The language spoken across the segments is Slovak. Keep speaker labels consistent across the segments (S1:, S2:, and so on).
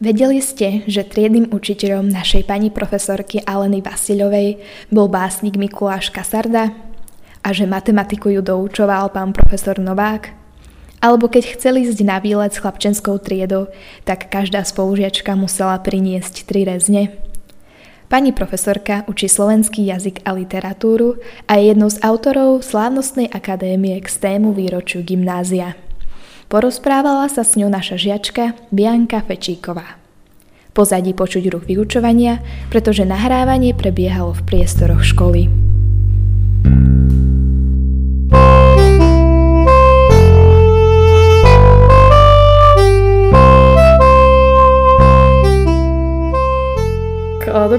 S1: Vedeli ste, že triednym učiteľom našej pani profesorky Aleny Vasilovej bol básnik Mikuláš Kasarda? A že matematiku ju doučoval pán profesor Novák? Alebo keď chceli ísť na výlet s chlapčenskou triedou, tak každá spolužiačka musela priniesť tri rezne? Pani profesorka učí slovenský jazyk a literatúru a je jednou z autorov slávnostnej akadémie k stému výročiu gymnázia. Porozprávala sa s ňou naša žiačka Bianka Fečíková. Pozadí počuť ruch vyučovania, pretože nahrávanie prebiehalo v priestoroch školy.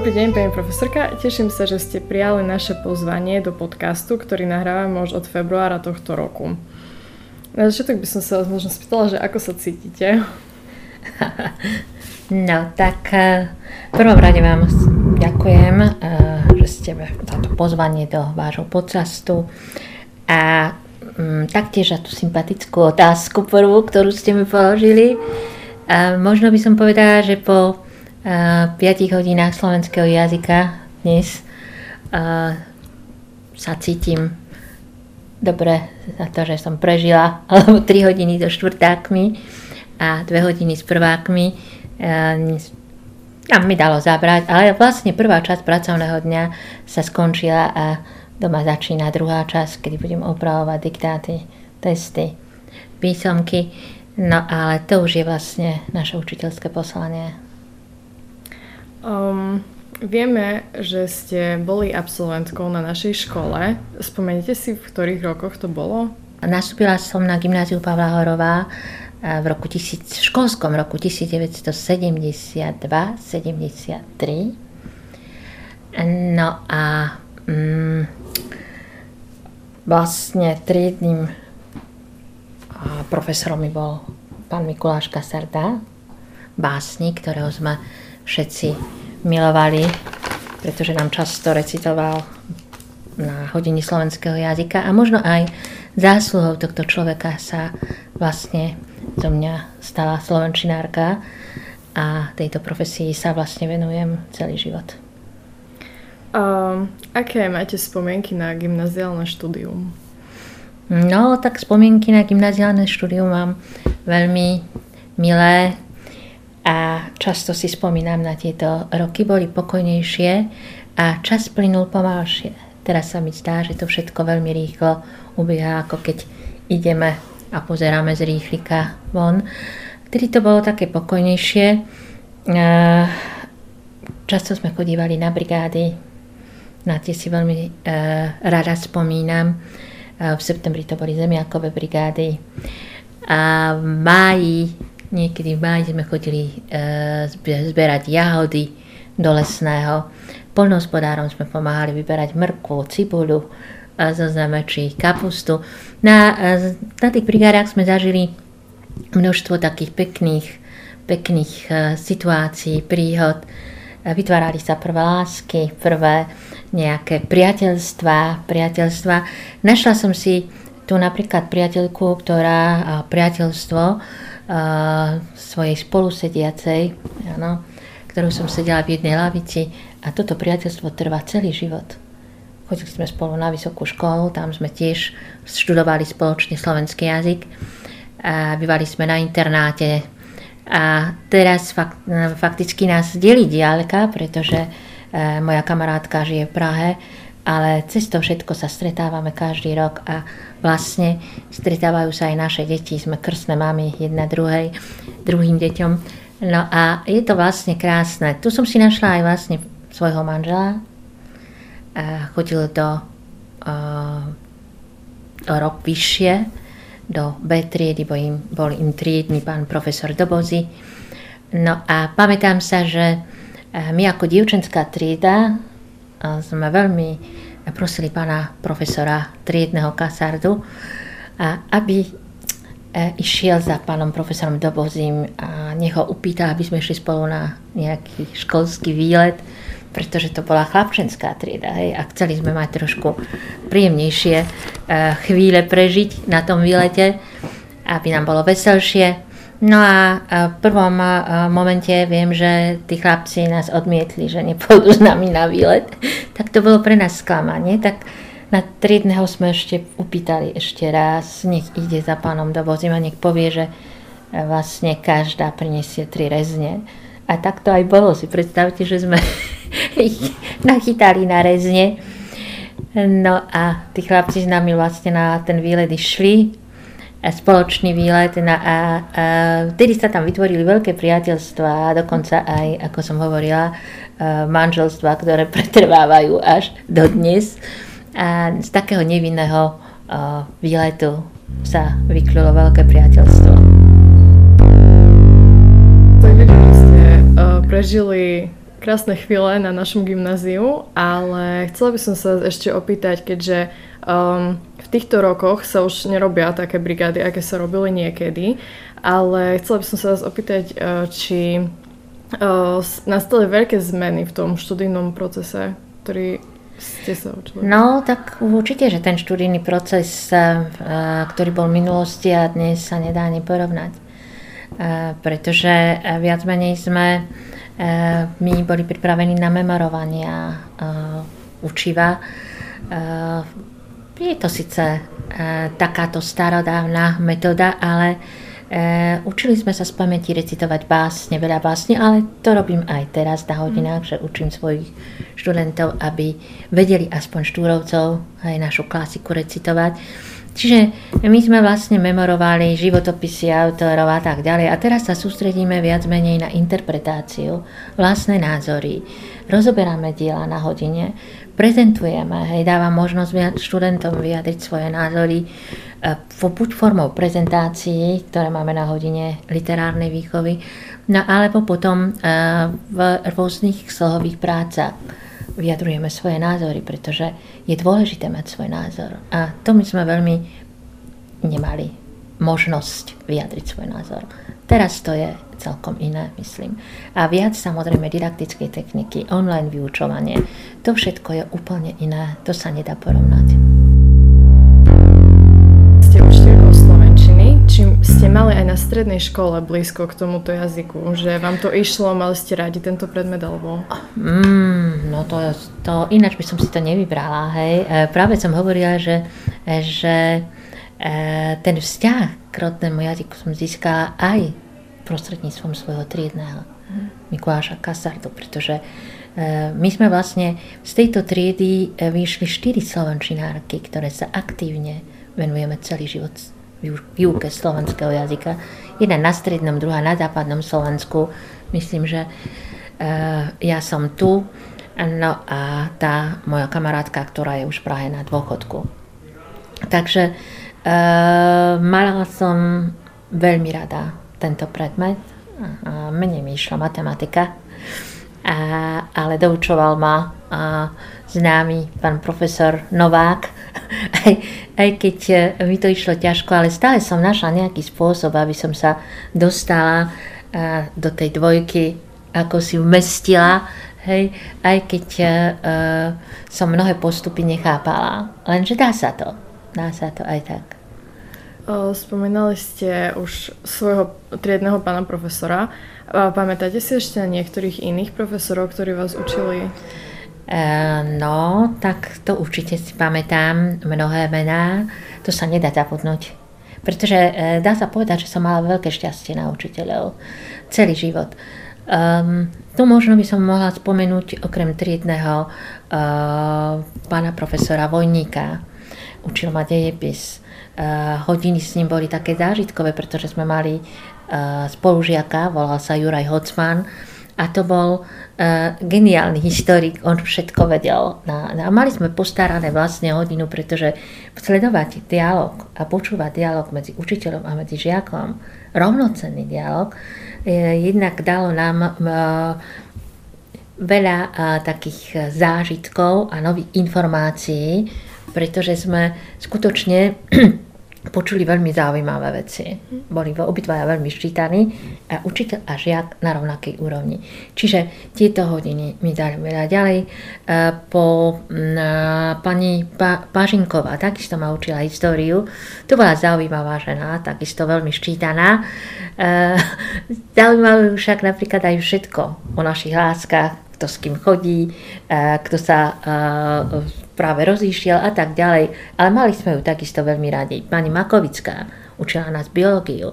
S2: Dobrý deň, pani profesorka. Teším sa, že ste prijali naše pozvanie do podcastu, ktorý nahrávame už od februára tohto roku. Na začiatok by som sa vás možno spýtala, že ako sa cítite?
S3: No, tak eh, v prvom rade vám ďakujem, eh, že ste za to pozvanie do vášho podcastu a um, taktiež za tú sympatickú otázku prvú, ktorú ste mi položili. Možno by som povedala, že po uh, 5 hodinách slovenského jazyka dnes sa cítim dobre za to, že som prežila alebo 3 hodiny so štvrtákmi a 2 hodiny s prvákmi. A mi dalo zabrať, ale vlastne prvá časť pracovného dňa sa skončila a doma začína druhá časť, kedy budem opravovať diktáty, testy, písomky. No ale to už je vlastne naše učiteľské poslanie.
S2: Um, Vieme, že ste boli absolventkou na našej škole. Spomenete si, v ktorých rokoch to bolo?
S3: Nastúpila som na gymnáziu Pavla Horová eh, v roku tisíc, v školskom roku 1972-73. No a mm, vlastne triedným profesorom mi bol pán Mikuláš Kasarda, básnik, ktorého sme všetci milovali, pretože nám často recitoval na hodiny slovenského jazyka a možno aj zásluhou tohto človeka sa vlastne zo mňa stala slovenčinárka a tejto profesii sa vlastne venujem celý život.
S2: Um, aké máte spomienky na gymnaziálne štúdium?
S3: No, tak spomienky na gymnaziálne štúdium mám veľmi milé, a často si spomínam na tieto roky, boli pokojnejšie a čas plynul pomalšie. Teraz sa mi zdá, že to všetko veľmi rýchlo ubieha, ako keď ideme a pozeráme z rýchlika von. Vtedy to bolo také pokojnejšie. Často sme chodívali na brigády, na tie si veľmi e, rada spomínam. V septembri to boli zemiakové brigády. A v máji Niekedy v máji sme chodili e, zberať jahody do lesného. Polnohospodárom sme pomáhali vyberať mrkvu, cibuľu, e, zo zamečí, kapustu. Na, e, na tých brigádach sme zažili množstvo takých pekných, pekných situácií, príhod. Vytvárali sa prvé lásky, prvé nejaké priateľstva, priateľstva. Našla som si tu napríklad priateľku, ktorá priateľstvo svojej spolusediacej, ano, ktorú som sedela v jednej lavici a toto priateľstvo trvá celý život. Chodili sme spolu na vysokú školu, tam sme tiež študovali spoločný slovenský jazyk, a bývali sme na internáte a teraz fakt, fakticky nás delí diálka, pretože e, moja kamarátka žije v Prahe ale cez to všetko sa stretávame každý rok a vlastne stretávajú sa aj naše deti, sme krstné mamy jedna druhej, druhým deťom. No a je to vlastne krásne. Tu som si našla aj vlastne svojho manžela. A chodil do uh, rok vyššie, do B triedy, bol im, bol im triedny pán profesor Dobozy. No a pamätám sa, že my ako dievčenská trieda sme veľmi prosili pána profesora triedného Kasardu, aby e, išiel za pánom profesorom Dobozím a nech ho upýta, aby sme išli spolu na nejaký školský výlet, pretože to bola chlapčenská trieda hej, a chceli sme mať trošku príjemnejšie e, chvíle prežiť na tom výlete, aby nám bolo veselšie. No a v prvom momente viem, že tí chlapci nás odmietli, že nepôjdu s nami na výlet. Tak to bolo pre nás sklamanie. Tak na triedného sme ešte upýtali ešte raz, nech ide za pánom do vozima, nech povie, že vlastne každá prinesie tri rezne. A tak to aj bolo. Si predstavte, že sme ich nachytali na rezne. No a tí chlapci s nami vlastne na ten výlet išli spoločný výlet na, a, a vtedy sa tam vytvorili veľké priateľstvá dokonca aj, ako som hovorila, manželstva, ktoré pretrvávajú až do dnes. A z takého nevinného výletu sa vyklulo veľké priateľstvo.
S2: Takže ste prežili krásne chvíle na našom gymnáziu, ale chcela by som sa ešte opýtať, keďže um, týchto rokoch sa už nerobia také brigády, aké sa robili niekedy, ale chcela by som sa vás opýtať, eh, či eh, nastali veľké zmeny v tom študijnom procese, ktorý ste sa učili?
S3: No, tak určite, že ten študijný proces, eh, ktorý bol v minulosti a dnes sa nedá ani porovnať. Pretože viac menej sme my boli pripravení na memorovania učiva je to síce e, takáto starodávna metóda, ale e, učili sme sa z pamäti recitovať básne, veľa básne, ale to robím aj teraz na hodinách, mm. že učím svojich študentov, aby vedeli aspoň štúrovcov aj našu klasiku recitovať. Čiže my sme vlastne memorovali životopisy autorov a tak ďalej. A teraz sa sústredíme viac menej na interpretáciu, vlastné názory. Rozoberáme diela na hodine, prezentujeme, hej, dáva možnosť študentom vyjadriť svoje názory e, buď formou prezentácií, ktoré máme na hodine literárnej výchovy, no alebo potom e, v rôznych slohových prácach vyjadrujeme svoje názory, pretože je dôležité mať svoj názor. A to my sme veľmi nemali možnosť vyjadriť svoj názor. Teraz to je celkom iné, myslím. A viac samozrejme didaktickej techniky, online vyučovanie, to všetko je úplne iné, to sa nedá porovnať.
S2: Ste učiteľkou slovenčiny, či ste mali aj na strednej škole blízko k tomuto jazyku, že vám to išlo, mali ste radi tento predmet alebo?
S3: Mm, no to, to, ináč by som si to nevybrala, hej. E, práve som hovorila, že, že e, ten vzťah k rodnému jazyku som získala aj prostredníctvom svojho triedného Mikuláša Kasardu, pretože e, my sme vlastne z tejto triedy e, vyšli štyri slovenčinárky, ktoré sa aktívne venujeme celý život výuke slovenského jazyka. Jedna na strednom, druhá na západnom Slovensku. Myslím, že e, ja som tu, no a tá moja kamarátka, ktorá je už v Prahe na dôchodku. Takže mala som veľmi rada tento predmet. A menej mi išla matematika, a, ale doučoval ma a, známy pán profesor Novák. aj, aj keď e, mi to išlo ťažko, ale stále som našla nejaký spôsob, aby som sa dostala a, do tej dvojky, ako si vmestila, hej, aj keď a, e, e, som mnohé postupy nechápala. Lenže dá sa to. Dá sa to aj tak.
S2: Spomínali ste už svojho triedného pána profesora. Pamätáte si ešte na niektorých iných profesorov, ktorí vás učili?
S3: No, tak to určite si pamätám mnohé mená. To sa nedá zabudnúť. Pretože e, dá sa povedať, že som mala veľké šťastie na učiteľov. Celý život. Um, tu možno by som mohla spomenúť okrem triedného uh, pána profesora Vojníka. Učil ma dejepis hodiny s ním boli také zážitkové, pretože sme mali eh, spolužiaka, volal sa Juraj Hocman. A to bol uh, geniálny historik, on všetko vedel. Na, na, mali sme postarané vlastne hodinu, pretože sledovať dialog a počúvať dialog medzi učiteľom a medzi žiakom, rovnocenný dialog, jednak dalo nám uh, veľa uh, takých zážitkov a nových informácií, pretože sme skutočne počuli veľmi zaujímavé veci. Boli obidvaja veľmi ščítaní a učiteľ a žiak na rovnakej úrovni. Čiže tieto hodiny mi dali veľa ďalej. E, po pani pa, Pažinková takisto ma učila históriu. To bola zaujímavá žena, takisto veľmi ščítaná. E, zaujímavé však napríklad aj všetko o našich láskach, kto s kým chodí, e, kto sa práve rozíšiel a tak ďalej. Ale mali sme ju takisto veľmi radi. Pani Makovická učila nás biológiu.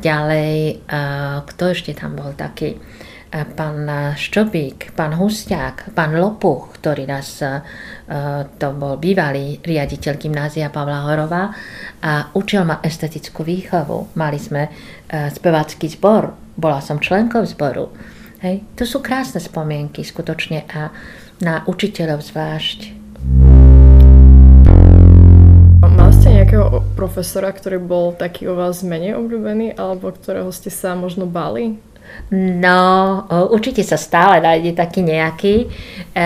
S3: Ďalej, kto ešte tam bol taký? Pán Ščobík, pán Husťák, pán Lopuch, ktorý nás, to bol bývalý riaditeľ gymnázia Pavla Horova a učil ma estetickú výchovu. Mali sme spevácky zbor, bola som členkou zboru. Hej. To sú krásne spomienky skutočne a na učiteľov zvlášť.
S2: Mal ste nejakého profesora, ktorý bol taký u vás menej obľúbený, alebo ktorého ste sa možno bali?
S3: No, určite sa stále nájde taký nejaký e,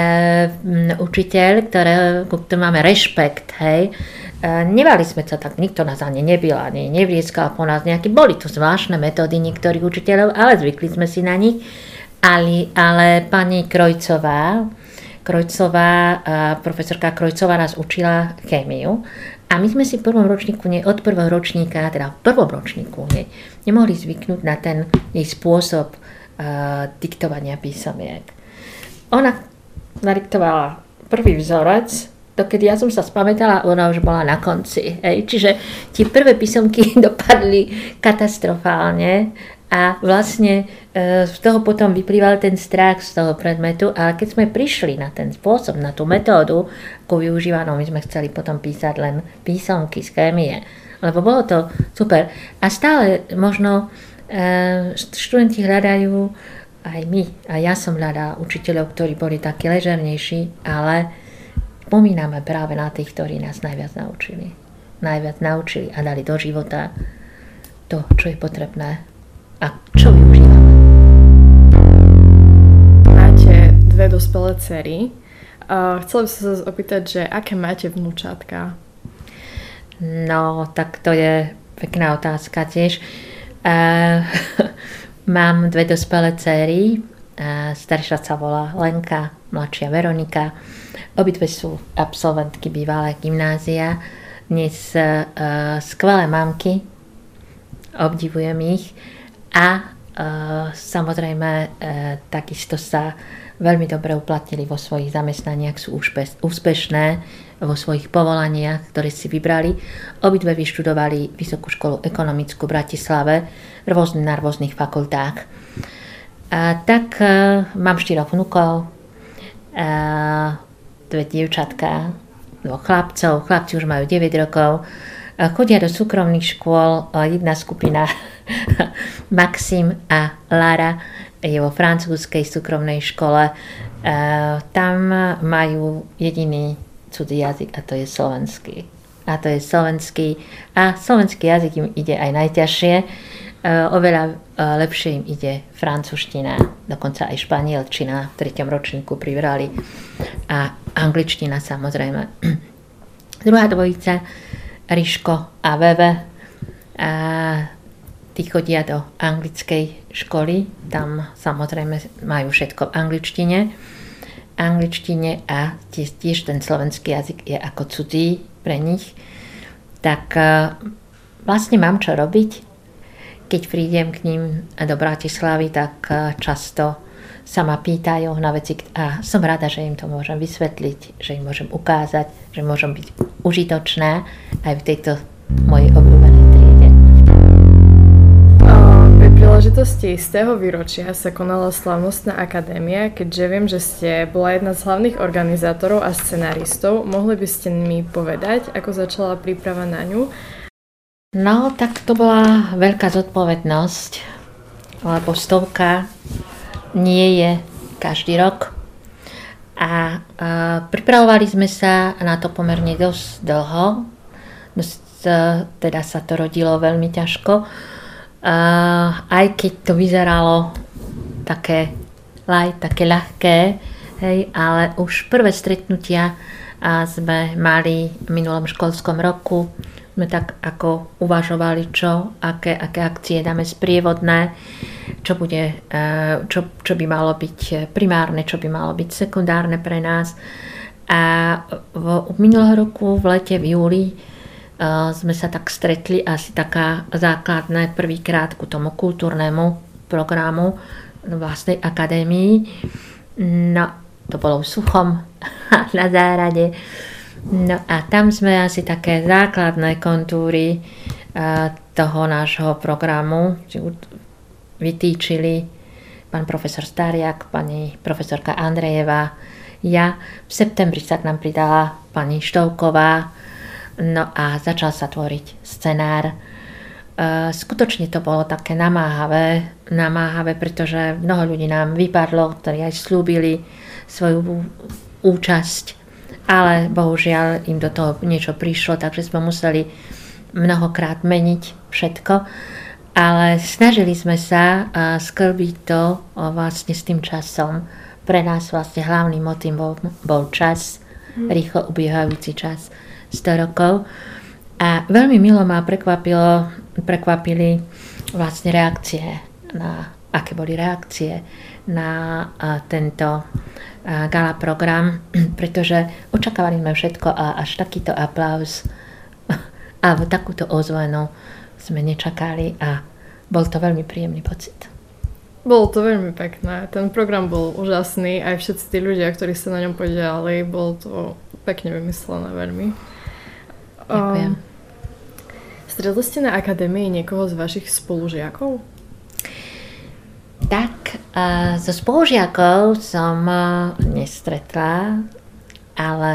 S3: učiteľ, ktorého, ktorý máme rešpekt, hej. E, nevali sme sa tak, nikto nás ani nebil, ani nevlieskal po nás nejaký. Boli to zvláštne metódy niektorých učiteľov, ale zvykli sme si na nich. Ale, ale pani Krojcová, Krojcová, profesorka Krojcová nás učila chémiu a my sme si v prvom ročníku, nie, od prvého ročníka, teda v prvom ročníku, nie, nemohli zvyknúť na ten jej spôsob uh, diktovania písomiek. Ona nadiktovala prvý vzorec, dokedy ja som sa spamätala, ona už bola na konci. Hej. Čiže tie prvé písomky dopadli katastrofálne a vlastne e, z toho potom vyplýval ten strach z toho predmetu, ale keď sme prišli na ten spôsob, na tú metódu, ako využívanú, my sme chceli potom písať len písomky z chémie, lebo bolo to super. A stále možno e, študenti hľadajú, aj my, a ja som hľadala učiteľov, ktorí boli takí ležernejší, ale pomíname práve na tých, ktorí nás najviac naučili. Najviac naučili a dali do života to, čo je potrebné a čo využívame?
S2: Máte dve dospelé cery. Uh, chcela by som sa opýtať, že aké máte vnúčatka?
S3: No, tak to je pekná otázka tiež. Uh, mám dve dospelé céry. Uh, staršia sa volá Lenka, mladšia Veronika. Obidve sú absolventky bývalé gymnázia. Dnes uh, skvelé mamky, obdivujem ich a uh, samozrejme uh, takisto sa veľmi dobre uplatnili vo svojich zamestnaniach, sú úspešné vo svojich povolaniach, ktoré si vybrali. Obidve vyštudovali Vysokú školu ekonomickú v Bratislave rôzne, na rôznych fakultách. A tak uh, mám štyroch vnúkov, uh, dve dievčatka, dvoch chlapcov, chlapci už majú 9 rokov, chodia do súkromných škôl, jedna skupina Maxim a Lara je vo francúzskej súkromnej škole. Tam majú jediný cudzí jazyk a to je slovenský. A to je slovenský. A slovenský jazyk im ide aj najťažšie. Oveľa lepšie im ide francúzština, dokonca aj španielčina v treťom ročníku privrali. A angličtina samozrejme. Druhá dvojica, Riško a Veve. A tí chodia do anglickej školy, tam samozrejme majú všetko v angličtine, angličtine a tiež, tiež ten slovenský jazyk je ako cudzí pre nich. Tak e, vlastne mám čo robiť. Keď prídem k ním do Bratislavy, tak e, často sa ma pýtajú na veci a som rada, že im to môžem vysvetliť, že im môžem ukázať, že môžem byť užitočná aj v tejto mojej obľúbenej
S2: príležitosti z tého výročia sa konala slavnostná akadémia, keďže viem, že ste bola jedna z hlavných organizátorov a scenáristov. Mohli by ste mi povedať, ako začala príprava na ňu?
S3: No, tak to bola veľká zodpovednosť, lebo stovka nie je každý rok. A, a pripravovali sme sa na to pomerne dosť dlho. Teda sa to rodilo veľmi ťažko aj keď to vyzeralo také light, také ľahké, hej, ale už prvé stretnutia sme mali v minulom školskom roku sme tak ako uvažovali, čo, aké, aké akcie dáme sprievodné, čo, bude, e, čo, čo by malo byť primárne, čo by malo byť sekundárne pre nás. A v, minulého roku v lete, v júli, sme sa tak stretli asi taká základné prvýkrát ku tomu kultúrnemu programu vlastnej akadémii. No, to bolo v Suchom na zárade. No a tam sme asi také základné kontúry uh, toho nášho programu vytýčili pán profesor Stariak, pani profesorka Andrejeva, ja. V septembri sa k nám pridala pani Štovková, no a začal sa tvoriť scenár. E, skutočne to bolo také namáhavé, namáhavé, pretože mnoho ľudí nám vypadlo, ktorí aj slúbili svoju účasť, ale bohužiaľ im do toho niečo prišlo, takže sme museli mnohokrát meniť všetko. Ale snažili sme sa sklbiť to vlastne s tým časom pre nás vlastne hlavný motiv bol, čas, mm. rýchlo ubiehajúci čas, 100 rokov. A veľmi milo ma prekvapilo, prekvapili vlastne reakcie na, aké boli reakcie na tento gala program, pretože očakávali sme všetko a až takýto aplauz a takúto ozvenu sme nečakali a bol to veľmi príjemný pocit.
S2: Bolo to veľmi pekné. Ten program bol úžasný. Aj všetci tí ľudia, ktorí sa na ňom podielali, bolo to pekne vymyslené veľmi.
S3: Ďakujem. Um,
S2: stretli ste na akadémii niekoho z vašich spolužiakov?
S3: Tak, uh, so spolužiakov som uh, nestretla, ale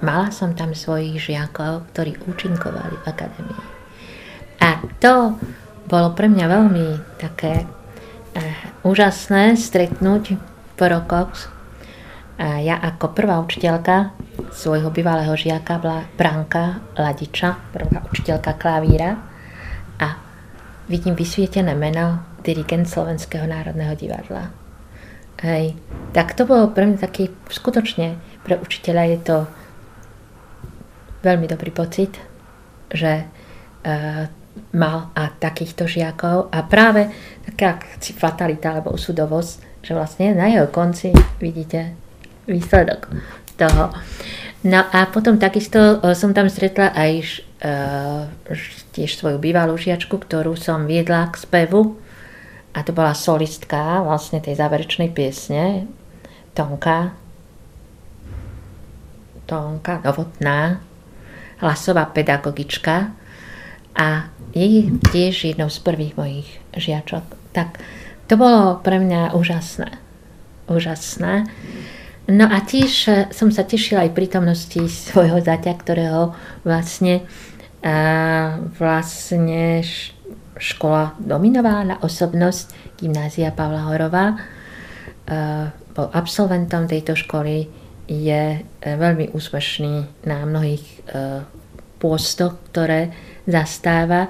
S3: mala som tam svojich žiakov, ktorí účinkovali v akadémii. A to bolo pre mňa veľmi také Eh, úžasné stretnúť po rokoch. A ja ako prvá učiteľka svojho bývalého žiaka bola Branka Ladiča, prvá učiteľka klavíra a vidím vysvietené meno dirigent Slovenského národného divadla. Hej. Tak to bolo pre mňa taký, skutočne pre učiteľa je to veľmi dobrý pocit, že uh, mal a takýchto žiakov a práve taká fatalita alebo súdovosť, že vlastne na jeho konci vidíte výsledok toho. No a potom takisto e, som tam stretla aj uh, tiež svoju bývalú žiačku, ktorú som viedla k spevu a to bola solistka vlastne tej záverečnej piesne Tonka Tonka Novotná hlasová pedagogička a je tiež jednou z prvých mojich žiačok. Tak to bolo pre mňa úžasné. Úžasné. No a tiež e, som sa tešila aj prítomnosti svojho zaťa, ktorého vlastne, uh, vlastne škola dominovala osobnosť gymnázia Pavla Horová. Uh, bol absolventom tejto školy, je veľmi úspešný na mnohých pôstoch, ktoré zastáva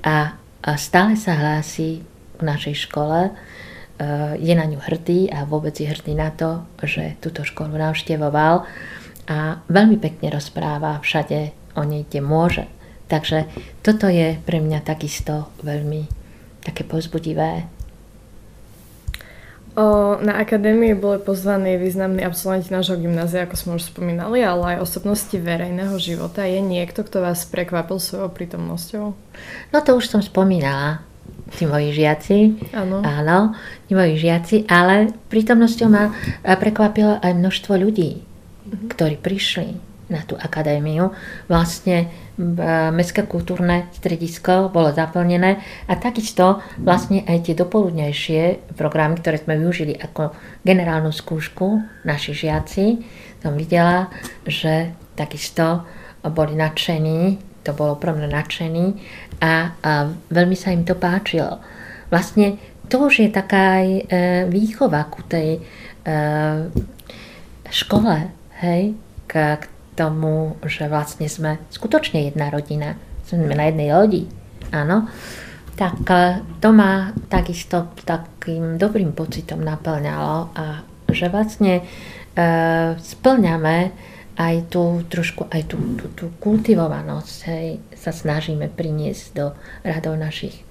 S3: a, stále sa hlási v našej škole, je na ňu hrdý a vôbec je hrdý na to, že túto školu navštevoval a veľmi pekne rozpráva všade o nej, kde môže. Takže toto je pre mňa takisto veľmi také pozbudivé
S2: O, na akadémii boli pozvaní významní absolventi nášho gymnázia, ako sme už spomínali, ale aj osobnosti verejného života. Je niekto, kto vás prekvapil svojou prítomnosťou?
S3: No to už som spomínala, tí moji žiaci.
S2: Áno.
S3: Áno, tí moji žiaci, ale prítomnosťou ma prekvapilo aj množstvo ľudí, mhm. ktorí prišli na tú akadémiu. Vlastne Mestské kultúrne stredisko bolo zaplnené a takisto vlastne aj tie dopoludnejšie programy, ktoré sme využili ako generálnu skúšku, naši žiaci, som videla, že takisto boli nadšení, to bolo pro mňa nadšení a, a veľmi sa im to páčilo. Vlastne to už je taká aj e, výchova ku tej e, škole, hej, k, tomu, že vlastne sme skutočne jedna rodina. Sme na jednej lodi, áno. Tak e, to ma takisto takým dobrým pocitom naplňalo a že vlastne e, splňame aj tú trošku, aj tú, tú, tú kultivovanosť hej, sa snažíme priniesť do radov našich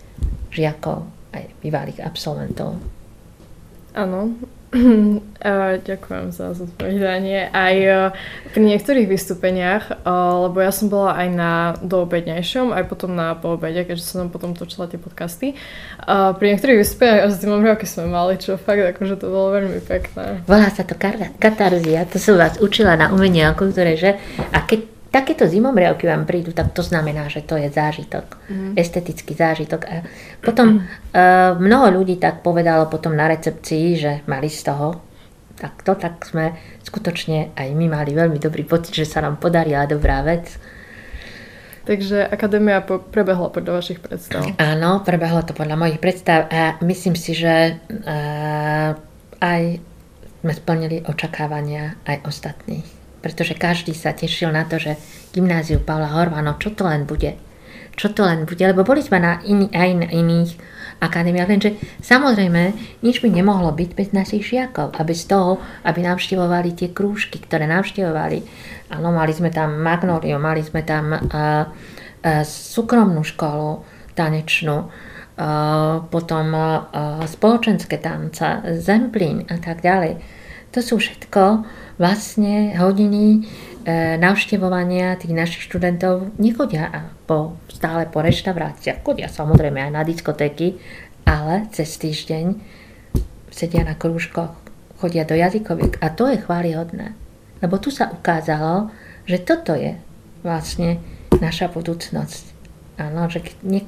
S3: žiakov, aj bývalých absolventov.
S2: Áno, ďakujem za zodpovedanie. Aj e, pri niektorých vystúpeniach, e, lebo ja som bola aj na doobednejšom, aj potom na poobede, keďže som potom točila tie podcasty. Pri niektorých vystúpeniach až tým keď sme mali, čo fakt akože to bolo veľmi pekné.
S3: Volá sa to katarzia, to som vás učila na umenie kultúre, že? A keď takéto zimomriavky vám prídu, tak to znamená, že to je zážitok, mm. estetický zážitok. A potom uh, mnoho ľudí tak povedalo potom na recepcii, že mali z toho tak to, tak sme skutočne aj my mali veľmi dobrý pocit, že sa nám podarila dobrá vec.
S2: Takže akadémia po, prebehla podľa vašich predstav.
S3: Áno, prebehlo to podľa mojich predstav a myslím si, že uh, aj sme splnili očakávania aj ostatných pretože každý sa tešil na to, že gymnáziu Pavla Horvano, čo to len bude. Čo to len bude, lebo boli sme na iný, aj na iných akadémiách, lenže samozrejme nič by nemohlo byť bez našich žiakov a bez toho, aby navštevovali tie krúžky, ktoré navštevovali. Áno, mali sme tam Magnoliu, mali sme tam uh, uh, súkromnú školu tanečnú, uh, potom uh, spoločenské tanca, zemplín a tak ďalej. To sú všetko vlastne hodiny e, navštevovania tých našich študentov nechodia po, stále po reštauráciách, chodia samozrejme aj na diskotéky, ale cez týždeň sedia na krúžkoch, chodia do jazykoviek a to je chválihodné. Lebo tu sa ukázalo, že toto je vlastne naša budúcnosť. Áno, že ne,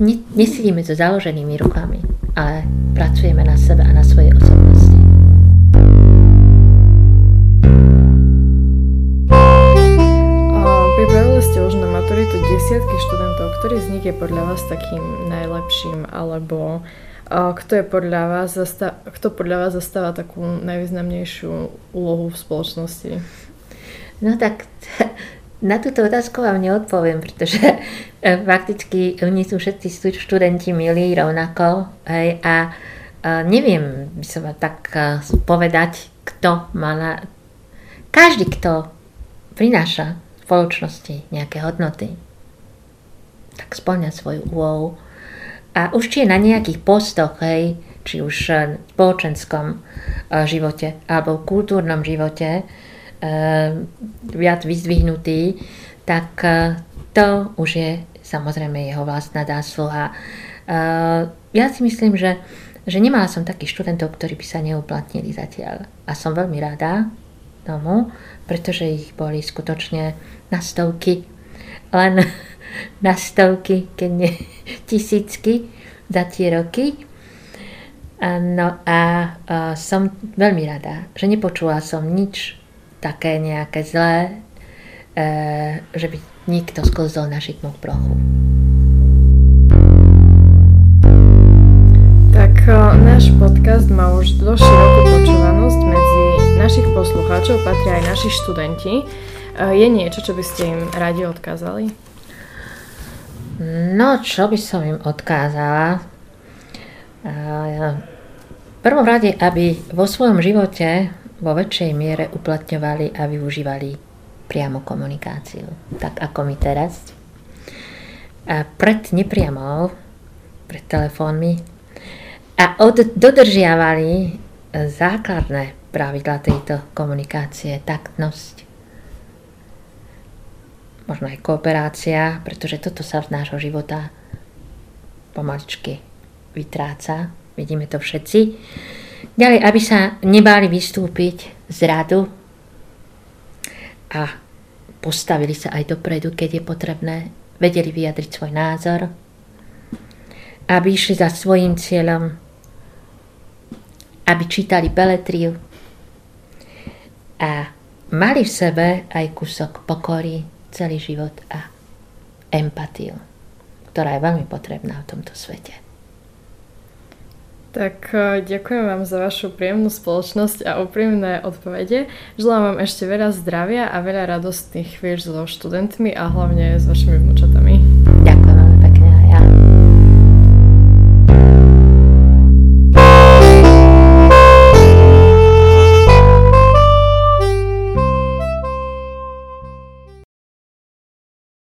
S3: ne, nesedíme so založenými rukami, ale pracujeme na sebe a na svojej osobnosti.
S2: Desiatky študentov. Ktorý z nich je podľa vás takým najlepším, alebo kto, je podľa vás zasta- kto podľa vás zastáva takú najvýznamnejšiu úlohu v spoločnosti?
S3: No tak na túto otázku vám neodpoviem, pretože e, fakticky oni sú všetci študenti milí rovnako hej, a, a neviem by som tak e, povedať, kto má na... Každý, kto prináša spoločnosti nejaké hodnoty, tak splňa svoju úlohu. A už či je na nejakých postoch, hej, či už v spoločenskom e, živote alebo v kultúrnom živote e, viac vyzdvihnutý, tak e, to už je samozrejme jeho vlastná zásluha. Ja si myslím, že, že nemala som takých študentov, ktorí by sa neuplatnili zatiaľ. A som veľmi rada tomu, pretože ich boli skutočne na stovky, len na stovky, keď nie tisícky za tie roky. No a, a som veľmi rada, že nepočula som nič také nejaké zlé, e, že by nikto sklzol na šikmú prochu.
S2: Tak e, náš podcast má už dosť širokú počúvanosť medzi našich poslucháčov, patria aj naši študenti. Je niečo, čo by ste im radi odkázali?
S3: No, čo by som im odkázala? V prvom rade, aby vo svojom živote vo väčšej miere uplatňovali a využívali priamo komunikáciu, tak ako my teraz. A pred nepriamou, pred telefónmi a od, dodržiavali základné pravidla tejto komunikácie, taktnosť, možno aj kooperácia, pretože toto sa z nášho života pomaličky vytráca. Vidíme to všetci. Ďalej, aby sa nebáli vystúpiť z radu a postavili sa aj dopredu, keď je potrebné, vedeli vyjadriť svoj názor, aby išli za svojim cieľom, aby čítali beletriu a mali v sebe aj kúsok pokory, celý život a empatiu, ktorá je veľmi potrebná v tomto svete.
S2: Tak e, ďakujem vám za vašu príjemnú spoločnosť a úprimné odpovede. Želám vám ešte veľa zdravia a veľa radostných chvíľ so študentmi a hlavne s vašimi vnúčatami.